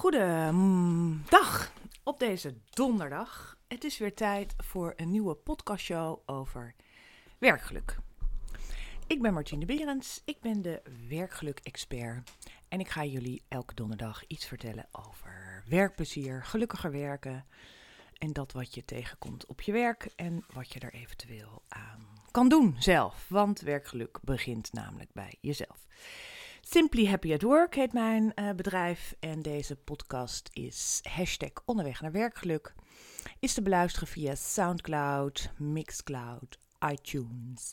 Goedendag op deze donderdag. Het is weer tijd voor een nieuwe podcastshow over werkgeluk. Ik ben Martine Berends, ik ben de werkgeluk-expert en ik ga jullie elke donderdag iets vertellen over werkplezier, gelukkiger werken en dat wat je tegenkomt op je werk en wat je er eventueel aan kan doen zelf. Want werkgeluk begint namelijk bij jezelf. Simply Happy at Work heet mijn uh, bedrijf en deze podcast is hashtag onderweg naar werkgeluk. Is te beluisteren via Soundcloud, Mixcloud, iTunes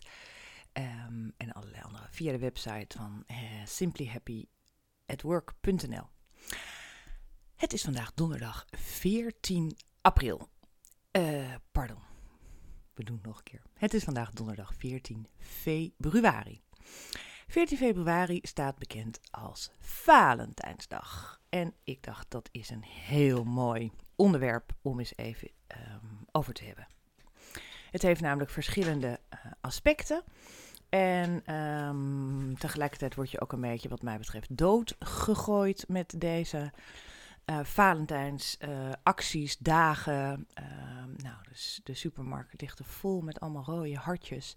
um, en allerlei andere. Via de website van uh, simplyhappyatwork.nl. Het is vandaag donderdag 14 april. Uh, pardon, we doen het nog een keer. Het is vandaag donderdag 14 februari. 14 februari staat bekend als Valentijnsdag. En ik dacht dat is een heel mooi onderwerp om eens even um, over te hebben. Het heeft namelijk verschillende uh, aspecten. En um, tegelijkertijd word je ook een beetje, wat mij betreft, doodgegooid met deze uh, Valentijns uh, acties, dagen. Uh, nou, dus de supermarkt ligt er vol met allemaal rode hartjes.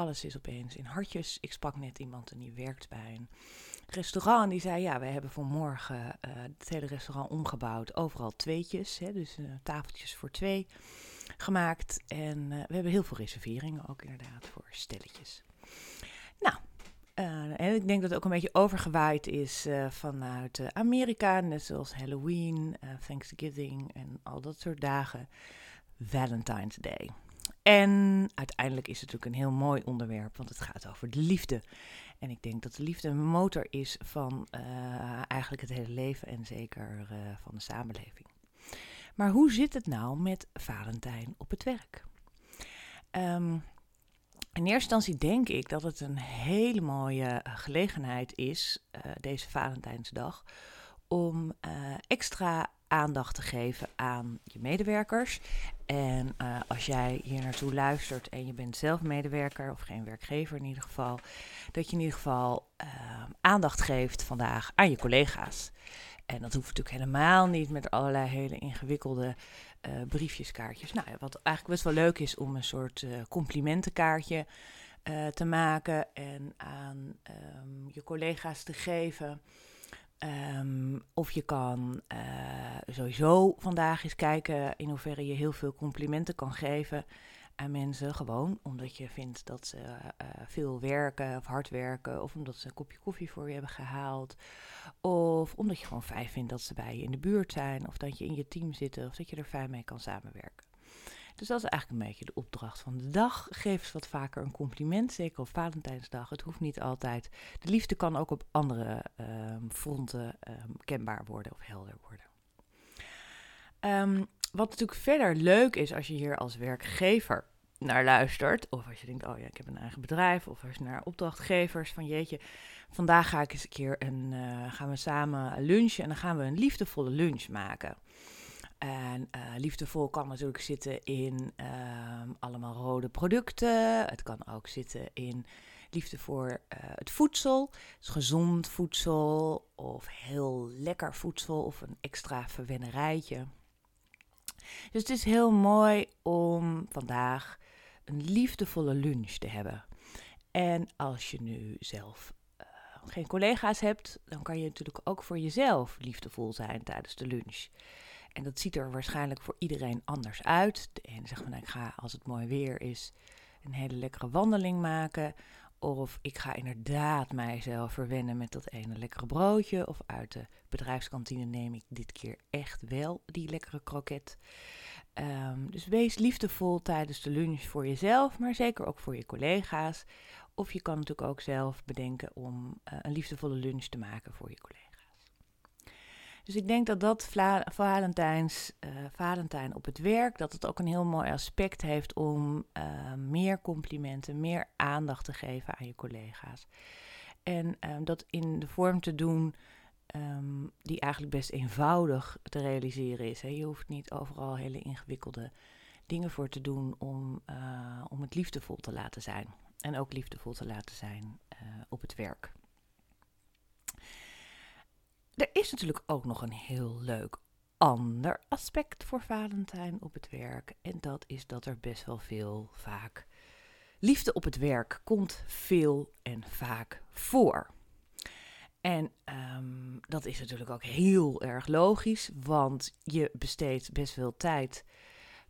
Alles is opeens in hartjes. Ik sprak net iemand en die werkt bij een restaurant. En die zei: Ja, wij hebben voor morgen het hele restaurant omgebouwd. Overal tweetjes, hè, dus tafeltjes voor twee gemaakt. En we hebben heel veel reserveringen ook inderdaad voor stelletjes. Nou, uh, en ik denk dat het ook een beetje overgewaaid is uh, vanuit uh, Amerika, net zoals Halloween, Thanksgiving en al dat soort dagen. Valentine's Day. En uiteindelijk is het natuurlijk een heel mooi onderwerp, want het gaat over de liefde. En ik denk dat de liefde een motor is van eigenlijk het hele leven en zeker van de samenleving. Maar hoe zit het nou met Valentijn op het werk? Um, in eerste instantie denk ik dat het een hele mooie eh, gelegenheid is, deze Valentijnsdag, om extra aandacht te geven aan je medewerkers. En uh, als jij hier naartoe luistert en je bent zelf medewerker of geen werkgever in ieder geval, dat je in ieder geval aandacht geeft vandaag aan je collega's. En dat hoeft natuurlijk helemaal niet met allerlei hele ingewikkelde uh, briefjes, kaartjes. Nou, wat eigenlijk best wel leuk is om een soort complimentenkaartje te maken en aan um, je collega's te geven. Um, of je kan sowieso vandaag eens kijken in hoeverre je heel veel complimenten kan geven aan mensen. Gewoon omdat je vindt dat ze veel werken of hard werken. Of omdat ze een kopje koffie voor je hebben gehaald. Of omdat je gewoon fijn vindt dat ze bij je in de buurt zijn. Of dat je in je team zit. Of dat je er fijn mee kan samenwerken. Dus dat is eigenlijk een beetje de opdracht van de dag. Geef eens wat vaker een compliment, zeker op Valentijnsdag. Het hoeft niet altijd. De liefde kan ook op andere um, fronten um, kenbaar worden of helder worden. Um, wat natuurlijk verder leuk is als je hier als werkgever naar luistert, of als je denkt, oh ja, ik heb een eigen bedrijf, of als je naar opdrachtgevers van jeetje, vandaag ga ik eens een keer uh, gaan we samen lunchen en dan gaan we een liefdevolle lunch maken. En uh, liefdevol kan natuurlijk zitten in uh, allemaal rode producten. Het kan ook zitten in liefde voor uh, het voedsel. Gezond voedsel of heel lekker voedsel of een extra verwennerijtje. Dus het is heel mooi om vandaag een liefdevolle lunch te hebben. En als je nu zelf uh, geen collega's hebt, dan kan je natuurlijk ook voor jezelf liefdevol zijn tijdens de lunch. En dat ziet er waarschijnlijk voor iedereen anders uit. De ene zegt van nou, ik ga als het mooi weer is een hele lekkere wandeling maken. Of ik ga inderdaad mijzelf verwennen met dat ene lekkere broodje. Of uit de bedrijfskantine neem ik dit keer echt wel die lekkere kroket. Um, dus wees liefdevol tijdens de lunch voor jezelf, maar zeker ook voor je collega's. Of je kan natuurlijk ook zelf bedenken om uh, een liefdevolle lunch te maken voor je collega's. Dus ik denk dat dat Valentijns, uh, Valentijn op het werk, dat het ook een heel mooi aspect heeft om uh, meer complimenten, meer aandacht te geven aan je collega's. En um, dat in de vorm te doen um, die eigenlijk best eenvoudig te realiseren is. Hè. Je hoeft niet overal hele ingewikkelde dingen voor te doen om, uh, om het liefdevol te laten zijn. En ook liefdevol te laten zijn op het werk. Er is natuurlijk ook nog een heel leuk ander aspect voor Valentijn op het werk. En dat is dat er best wel veel vaak liefde op het werk komt veel en vaak voor. En ehm, dat is natuurlijk ook heel erg logisch, want je besteedt best veel tijd,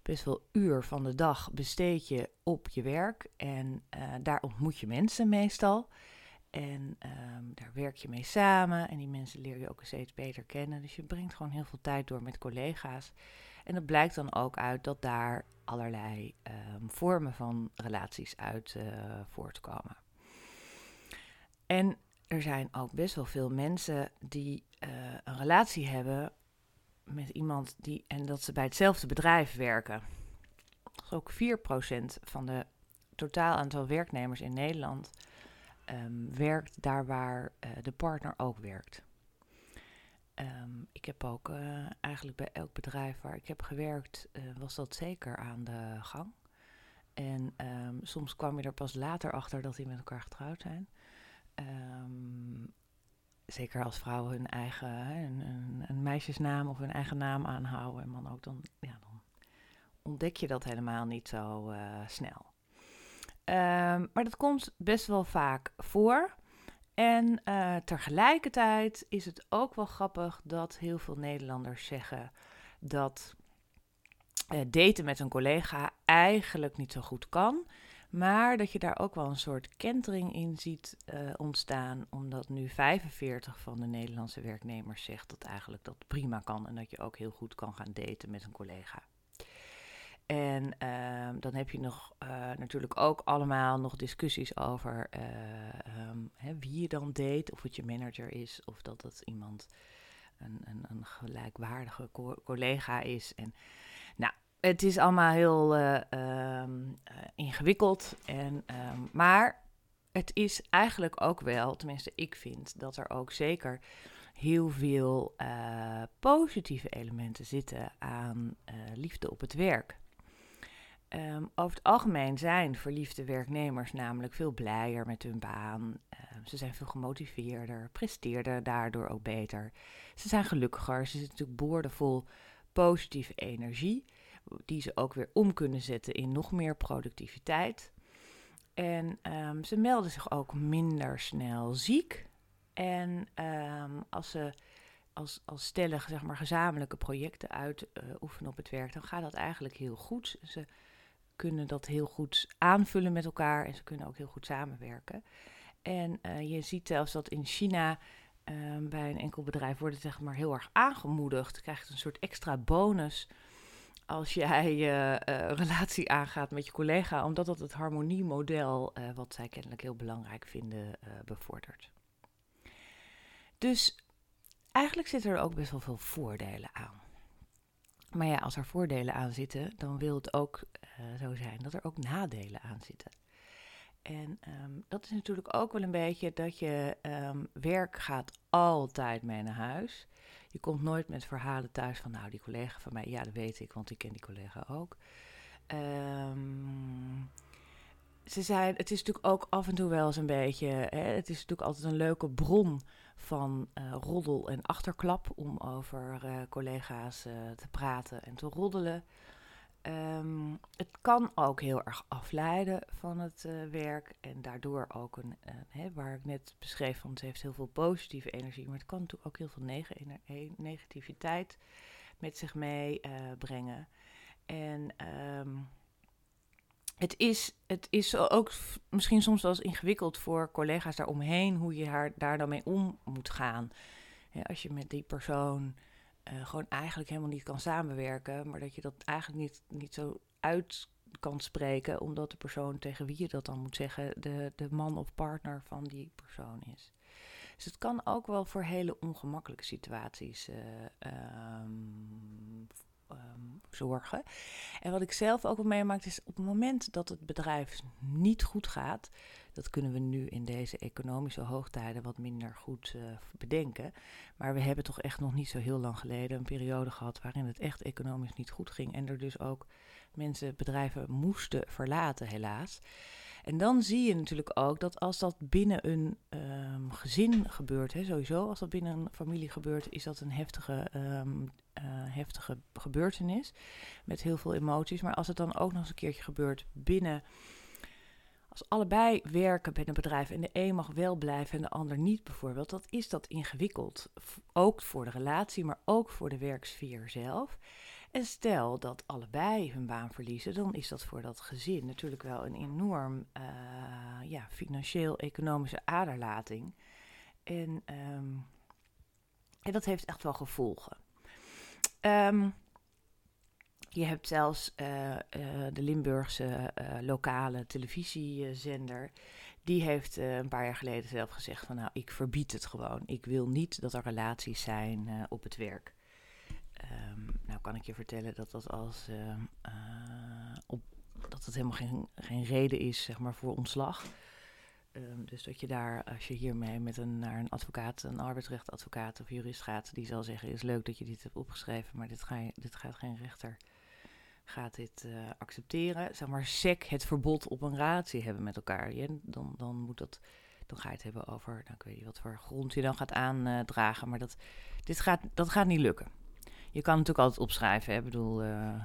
best veel uur van de dag besteed je op je werk. En uh, daar ontmoet je mensen meestal. En ehm, daar werk je mee samen en die mensen leer je ook steeds beter kennen. Dus je brengt gewoon heel veel tijd door met collega's. En het blijkt dan ook uit dat daar allerlei ehm, vormen van relaties uit uh, voortkomen. En er zijn ook best wel veel mensen die uh, een relatie hebben met iemand die, en dat ze bij hetzelfde bedrijf werken. Dat is ook 4% van de totaal aantal werknemers in Nederland um, werkt daar waar uh, de partner ook werkt. Um, ik heb ook uh, eigenlijk bij elk bedrijf waar ik heb gewerkt, uh, was dat zeker aan de gang. En um, soms kwam je er pas later achter dat die met elkaar getrouwd zijn. Zeker als vrouwen hun eigen, een, een, meisjesnaam of hun eigen naam aanhouden. En man ook dan, ja, dan ontdek je dat helemaal niet zo snel. Maar dat komt best wel vaak voor. En uh, tegelijkertijd is het ook wel grappig dat heel veel Nederlanders zeggen dat uh, daten met een collega eigenlijk niet zo goed kan. Maar dat je daar ook wel een soort kentering in ziet uh, ontstaan, omdat nu 45 van de Nederlandse werknemers zegt dat eigenlijk dat prima kan en dat je ook heel goed kan gaan daten met een collega. En uh, dan heb je nog uh, natuurlijk ook allemaal nog discussies over uh, um, hè, wie je dan date. Of het je manager is, of dat het iemand een, een, een gelijkwaardige co collega is. En nou, het is allemaal heel um, ingewikkeld. En, maar het is eigenlijk ook wel, tenminste ik vind, dat er ook zeker heel veel positieve elementen zitten aan liefde op het werk. Um, over het algemeen zijn verliefde werknemers namelijk veel blijer met hun baan. Um, ze zijn veel gemotiveerder, presteerden daardoor ook beter. Ze zijn gelukkiger, ze zitten natuurlijk boordevol positieve energie, die ze ook weer om kunnen zetten in nog meer productiviteit. En um, ze melden zich ook minder snel ziek. En als ze als, als stellig zeg maar, gezamenlijke projecten uitoefenen uh, op het werk, dan gaat dat eigenlijk heel goed. Ze kunnen dat heel goed aanvullen met elkaar en ze kunnen ook heel goed samenwerken. En uh, je ziet zelfs dat in China uh, bij een enkel bedrijf wordt het zeg maar heel erg aangemoedigd. Je krijgt een soort extra bonus als jij je uh, relatie aangaat met je collega, omdat dat het harmoniemodel, wat zij kennelijk heel belangrijk vinden, bevordert. Dus eigenlijk zitten er ook best wel veel voordelen aan. Maar ja, als er voordelen aan zitten, dan wil het ook uh, zo zijn dat er ook nadelen aan zitten. En um, dat is natuurlijk ook wel een beetje dat je um, werk gaat altijd mee naar huis. Je komt nooit met verhalen thuis van, nou, die collega van mij, ja, dat weet ik, want ik ken die collega ook. Um, ze zijn, het is natuurlijk ook af en toe wel eens een beetje, hè, het is natuurlijk altijd een leuke bron van uh, roddel en achterklap om over uh, collega's uh, te praten en te roddelen. Um, het kan ook heel erg afleiden van het werk en daardoor ook een, waar ik net beschreef, want het heeft heel veel positieve energie, maar het kan natuurlijk ook heel veel neg negativiteit met zich meebrengen. en um, het is, het is ook misschien soms wel eens ingewikkeld voor collega's daaromheen hoe je haar, daar dan mee om moet gaan. als je met die persoon uh, gewoon eigenlijk helemaal niet kan samenwerken, maar dat je dat eigenlijk niet, niet zo uit kan spreken, omdat de persoon tegen wie je dat dan moet zeggen, de, de man of partner van die persoon is. Dus het kan ook wel voor hele ongemakkelijke situaties uh, um, zorgen. En wat ik zelf ook wel meemaak is op het moment dat het bedrijf niet goed gaat, dat kunnen we nu in deze economische hoogtijden wat minder goed uh, bedenken. Maar we hebben toch echt nog niet zo heel lang geleden een periode gehad waarin het echt economisch niet goed ging. En er dus ook mensen, bedrijven moesten verlaten, helaas. En dan zie je natuurlijk ook dat als dat binnen een ehm, gezin gebeurt, hè, sowieso, als dat binnen een familie gebeurt, is dat een heftige, ehm, eh, heftige gebeurtenis met heel veel emoties. Maar als het dan ook nog eens een keertje gebeurt binnen, als allebei werken bij een bedrijf en de een mag wel blijven en de ander niet bijvoorbeeld, dat is dat ingewikkeld. Ook voor de relatie, maar ook voor de werksfeer zelf. En stel dat allebei hun baan verliezen, dan is dat voor dat gezin natuurlijk wel een enorm uh, ja, financieel-economische aderlating. En, um, en, dat heeft echt wel gevolgen. Um, je hebt zelfs uh, uh, de Limburgse lokale televisiezender. Die heeft een paar jaar geleden zelf gezegd van nou, ik verbied het gewoon. Ik wil niet dat er relaties zijn op het werk. Um, nou kan ik je vertellen dat dat als uh, op, dat het helemaal geen, geen reden is zeg maar, voor ontslag. Um, dus dat je daar, als je hiermee met een, naar een advocaat, een arbeidsrechtadvocaat of jurist gaat, die zal zeggen: is leuk dat je dit hebt opgeschreven, maar dit, ga je, dit gaat geen rechter gaat dit uh, accepteren. Zeg maar, sec het verbod op een relatie hebben met elkaar. Je, dan, dan moet dat. Dan ga je het hebben over, nou, ik weet niet wat voor grond je dan gaat aandragen, maar dat, dit gaat, dat gaat niet lukken. Je kan natuurlijk altijd opschrijven. Hè? Ik bedoel, uh,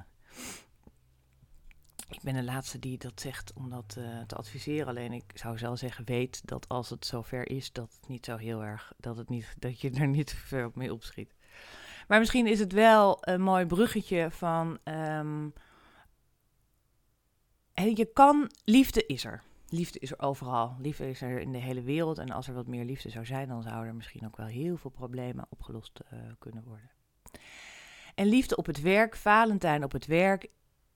ik ben de laatste die dat zegt om dat uh, te adviseren. Alleen ik zou zelf zeggen, weet dat als het zover is, dat het niet zo heel erg, dat, het niet, dat je er niet veel mee opschiet. Maar misschien is het wel een mooi bruggetje van. Um, je kan, liefde is er. Liefde is er overal. Liefde is er in de hele wereld. En als er wat meer liefde zou zijn, dan zouden er misschien ook wel heel veel problemen opgelost uh, kunnen worden. En liefde op het werk, Valentijn op het werk,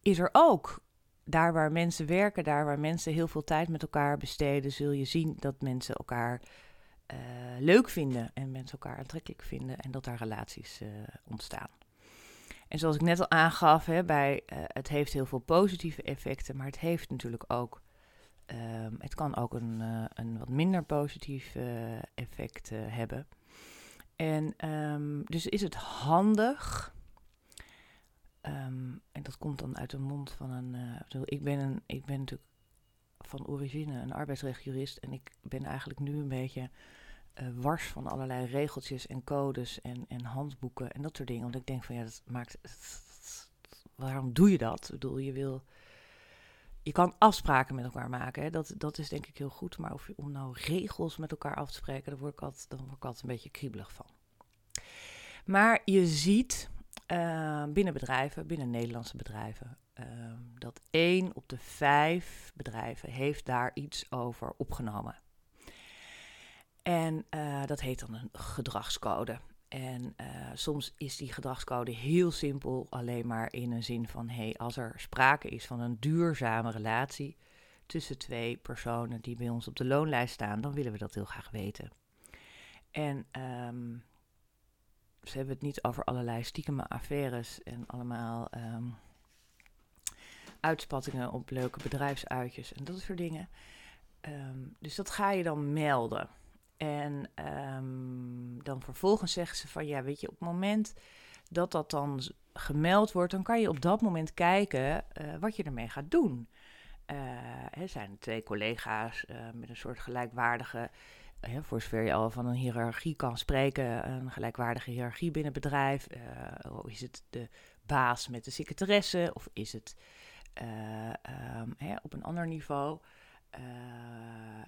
is er ook. Daar waar mensen werken, daar waar mensen heel veel tijd met elkaar besteden, zul je zien dat mensen elkaar uh, leuk vinden en mensen elkaar aantrekkelijk vinden en dat daar relaties uh, ontstaan. En zoals ik net al aangaf, hè, bij, uh, het heeft heel veel positieve effecten, maar het heeft natuurlijk ook, um, het kan ook een, een wat minder positief effect hebben. En um, dus is het handig Um, en dat komt dan uit de mond van een. Uh, ik, ben een ik ben natuurlijk van origine een arbeidsrechtjurist. En ik ben eigenlijk nu een beetje uh, wars van allerlei regeltjes en codes en, en handboeken en dat soort dingen. Want ik denk van ja, dat maakt. waarom doe je dat? Ik bedoel, je wil. Je kan afspraken met elkaar maken. Hè? Dat, dat is denk ik heel goed. Maar of je, om nou regels met elkaar af te spreken, daar word ik altijd, dan word ik altijd een beetje kriebelig van. Maar je ziet uh, binnen bedrijven, binnen Nederlandse bedrijven, uh, dat één op de vijf bedrijven heeft daar iets over opgenomen. En uh, dat heet dan een gedragscode. En uh, soms is die gedragscode heel simpel, alleen maar in een zin van: hey, als er sprake is van een duurzame relatie tussen twee personen die bij ons op de loonlijst staan, dan willen we dat heel graag weten. En um, ze hebben het niet over allerlei stiekeme affaires en allemaal um, uitspattingen op leuke bedrijfsuitjes en dat soort dingen. Um, dus dat ga je dan melden. En um, dan vervolgens zeggen ze van ja, weet je, op het moment dat dat dan gemeld wordt, dan kan je op dat moment kijken uh, wat je ermee gaat doen. Uh, er zijn twee collega's uh, met een soort gelijkwaardige hè, voor zover je al van een hiërarchie kan spreken, een gelijkwaardige hiërarchie binnen bedrijf. Uh, is het de baas met de secretaresse of is het uh, um, hè, op een ander niveau? Uh,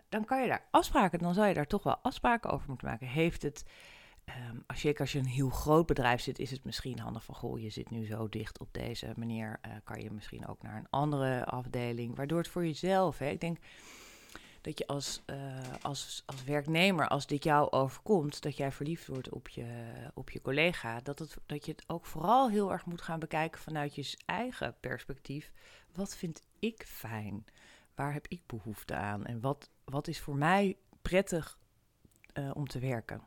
dan kan je daar afspraken, dan zou je daar toch wel afspraken over moeten maken. Heeft het, um, als, je, als je een heel groot bedrijf zit, is het misschien handig van, goh, je zit nu zo dicht op deze manier, kan je misschien ook naar een andere afdeling, waardoor het voor jezelf, hè, ik denk dat je als, uh, als, als werknemer, als dit jou overkomt, dat jij verliefd wordt op je, op je collega, dat, het, dat je het ook vooral heel erg moet gaan bekijken vanuit je eigen perspectief. Wat vind ik fijn? Waar heb ik behoefte aan? En wat, wat is voor mij prettig uh, om te werken?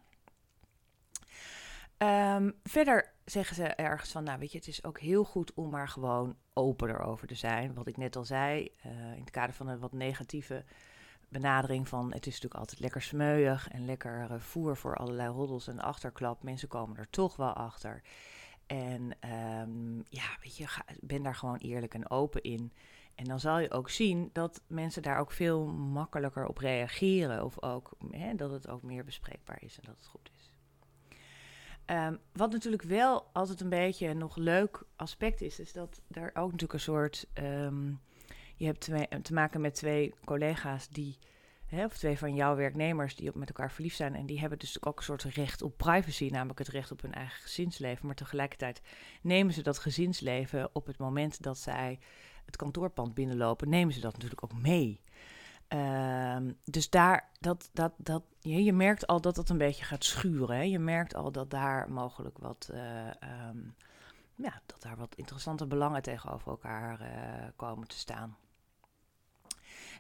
Um, verder zeggen ze ergens van, nou weet je, het is ook heel goed om maar gewoon open erover te zijn. Wat ik net al zei, uh, in het kader van een wat negatieve benadering van het is natuurlijk altijd lekker smeuig en lekker uh, voer voor allerlei roddels en achterklap. Mensen komen er toch wel achter. En um, ja, weet je, ben daar gewoon eerlijk en open in. En dan zal je ook zien dat mensen daar ook veel makkelijker op reageren. Of ook hè, dat het ook meer bespreekbaar is en dat het goed is. Ehm, wat natuurlijk wel altijd een beetje nog leuk aspect is, is dat er ook natuurlijk een soort. Ehm, je hebt te maken met twee collega's die hè, of twee van jouw werknemers die op met elkaar verliefd zijn. En die hebben dus ook een soort recht op privacy, namelijk het recht op hun eigen gezinsleven. Maar tegelijkertijd nemen ze dat gezinsleven op het moment dat zij het kantoorpand binnenlopen, nemen ze dat natuurlijk ook mee. Ehm, dus daar, dat, dat, dat, je, je, merkt al dat dat een beetje gaat schuren. Hè? Je merkt al dat daar mogelijk wat, uh, um, ja, dat daar wat interessante belangen tegenover elkaar uh, komen te staan.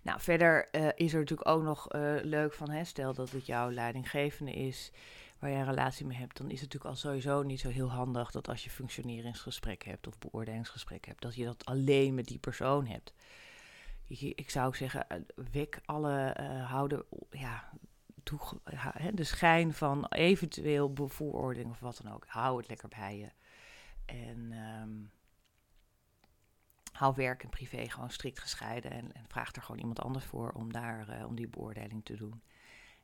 Nou, verder uh, is er natuurlijk ook nog uh, leuk van, hè, stel dat het jouw leidinggevende is, waar je een relatie mee hebt, dan is het natuurlijk al sowieso niet zo heel handig dat als je functioneringsgesprek hebt of beoordelingsgesprek hebt, dat je dat alleen met die persoon hebt. Ik zou zeggen, uh, wek alle uh, houden, ja, de schijn van eventueel bevooroordeling of wat dan ook. Hou het lekker bij je. En um, hou werk en privé gewoon strikt gescheiden en, en vraag er gewoon iemand anders voor om, daar, uh, om die beoordeling te doen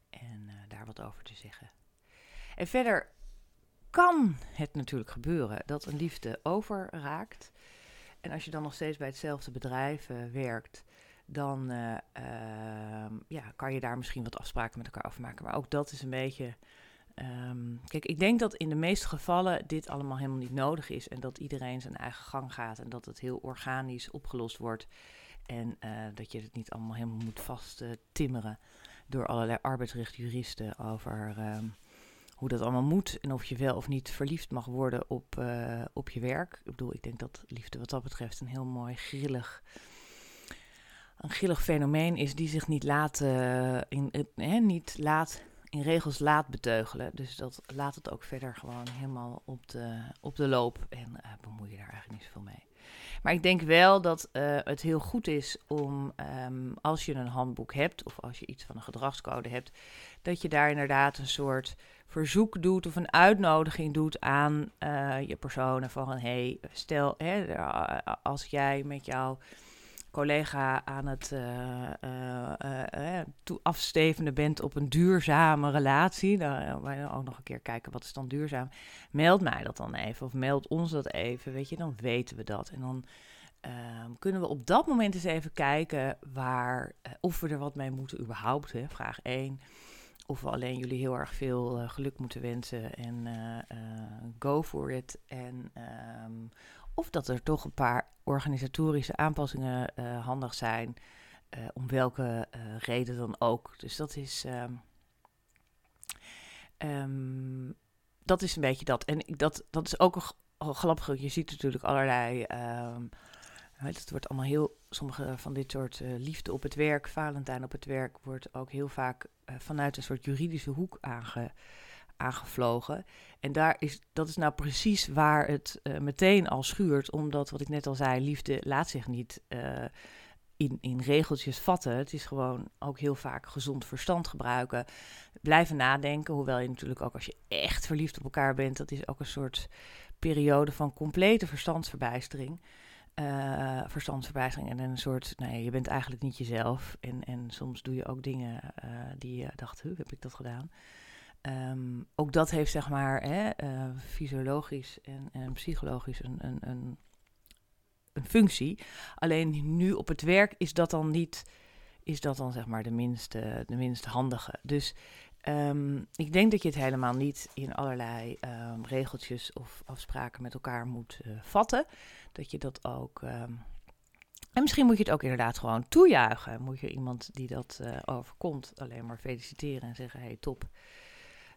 en uh, daar wat over te zeggen. En verder kan het natuurlijk gebeuren dat een liefde overraakt. En als je dan nog steeds bij hetzelfde bedrijf uh, werkt, dan ja, kan je daar misschien wat afspraken met elkaar afmaken. Maar ook dat is een beetje Um, kijk, ik denk dat in de meeste gevallen dit allemaal helemaal niet nodig is en dat iedereen zijn eigen gang gaat en dat het heel organisch opgelost wordt en uh, dat je het niet allemaal helemaal moet vast uh, timmeren door allerlei arbeidsrechtjuristen over um, hoe dat allemaal moet en of je wel of niet verliefd mag worden op, uh, op je werk. Ik bedoel, ik denk dat liefde wat dat betreft een heel mooi grillig een grillig fenomeen is die zich niet laat, in, niet laat in regels laat beteugelen. Dus dat laat het ook verder gewoon helemaal op de, op de loop en uh, bemoei je daar eigenlijk niet zoveel mee. Maar ik denk wel dat uh, het heel goed is om, um, als je een handboek hebt of als je iets van een gedragscode hebt, dat je daar inderdaad een soort verzoek doet of een uitnodiging doet aan uh, je personen van, hey, stel, hè, als jij met jouw collega aan het uh, uh, afstevenen bent op een duurzame relatie, dan wij ook nog een keer kijken wat is dan duurzaam. Meld mij dat dan even of meld ons dat even, weet je, dan weten we dat. En dan ehm, kunnen we op dat moment eens even kijken waar, of we er wat mee moeten überhaupt. Hè, vraag 1. Of we alleen jullie heel erg veel geluk moeten wensen en go for it. En um, of dat er toch een paar organisatorische aanpassingen uh, handig zijn, uh, om welke uh, reden dan ook. Dus dat is, um, um, dat is een beetje dat. En dat, dat is ook een grappig. Je ziet natuurlijk allerlei. Um, het wordt allemaal heel. Sommige van dit soort liefde op het werk, Valentijn op het werk, wordt ook heel vaak vanuit een soort juridische hoek aange aangevlogen. En daar is, dat is nou precies waar het uh, meteen al schuurt, omdat wat ik net al zei, liefde laat zich niet uh, in, in regeltjes vatten. Het is gewoon ook heel vaak gezond verstand gebruiken. Blijven nadenken, hoewel je natuurlijk ook als je echt verliefd op elkaar bent, dat is ook een soort periode van complete verstandsverbijstering. Uh, verstandsverbijstering en een soort, nou ja, je bent eigenlijk niet jezelf. En, en soms doe je ook dingen die je dacht, hoe heb ik dat gedaan? Um, ook dat heeft zeg maar hè, uh, fysiologisch en, en psychologisch een, een, een, functie. Alleen nu op het werk is dat dan niet, is dat dan zeg maar de minste, de minst handige. Dus um, ik denk dat je het helemaal niet in allerlei um, regeltjes of afspraken met elkaar moet uh, vatten. Dat je dat ook. en misschien moet je het ook inderdaad gewoon toejuichen. Moet je iemand die dat uh, overkomt alleen maar feliciteren en zeggen: hey, top.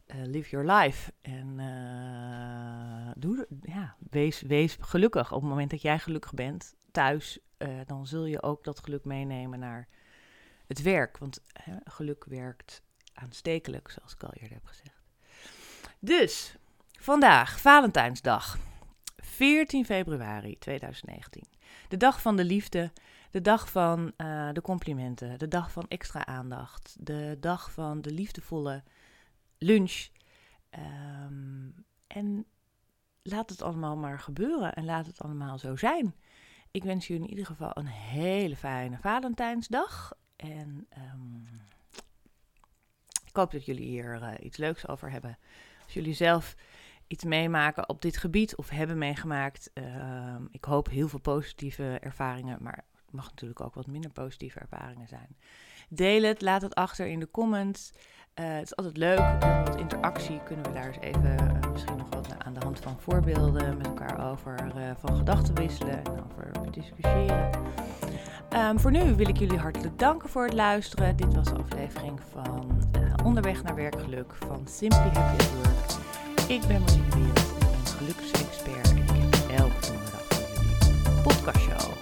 Uh, live your life. En uh, doe, ja, wees, wees gelukkig. Op het moment dat jij gelukkig bent thuis, uh, dan zul je ook dat geluk meenemen naar het werk. Want geluk werkt aanstekelijk, zoals ik al eerder heb gezegd. Dus, vandaag, Valentijnsdag, 14 februari 2019. De dag van de liefde, de dag van de complimenten, de dag van extra aandacht, de dag van de liefdevolle lunch. Um, en laat het allemaal maar gebeuren en laat het allemaal zo zijn. ik wens jullie in ieder geval een hele fijne Valentijnsdag. En um, ik hoop dat jullie hier uh, iets leuks over hebben. Als jullie zelf iets meemaken op dit gebied of hebben meegemaakt. Uh, ik hoop heel veel positieve ervaringen, maar het mag natuurlijk ook wat minder positieve ervaringen zijn. Deel het, laat het achter in de comments. Eh, het is altijd leuk, en wat interactie kunnen we daar eens even eh, misschien nog wat aan de hand van voorbeelden met elkaar over van gedachten wisselen en over discussiëren. Ehm, voor nu wil ik jullie hartelijk danken voor het luisteren. Dit was de aflevering van Onderweg naar Werkgeluk van Simply Happy at Work. Ik ben Marine Wereld, ik ben geluksexpert en ik heb elke donderdag voor jullie podcastshow.